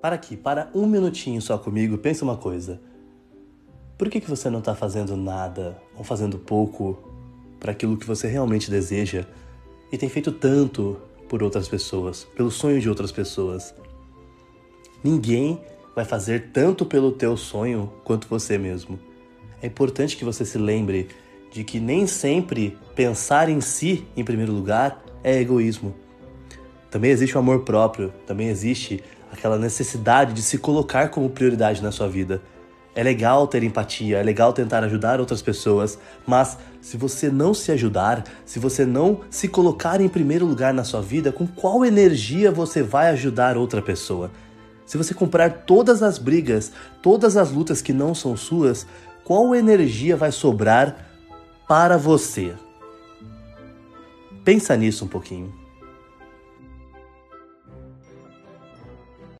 Para aqui, para um minutinho só comigo, pensa uma coisa. Por que, que você não está fazendo nada ou fazendo pouco para aquilo que você realmente deseja e tem feito tanto por outras pessoas, pelo sonho de outras pessoas? Ninguém vai fazer tanto pelo teu sonho quanto você mesmo. É importante que você se lembre de que nem sempre pensar em si em primeiro lugar é egoísmo. Também existe o amor próprio, também existe aquela necessidade de se colocar como prioridade na sua vida. É legal ter empatia, é legal tentar ajudar outras pessoas, mas se você não se ajudar, se você não se colocar em primeiro lugar na sua vida, com qual energia você vai ajudar outra pessoa? Se você comprar todas as brigas, todas as lutas que não são suas, qual energia vai sobrar para você? Pensa nisso um pouquinho.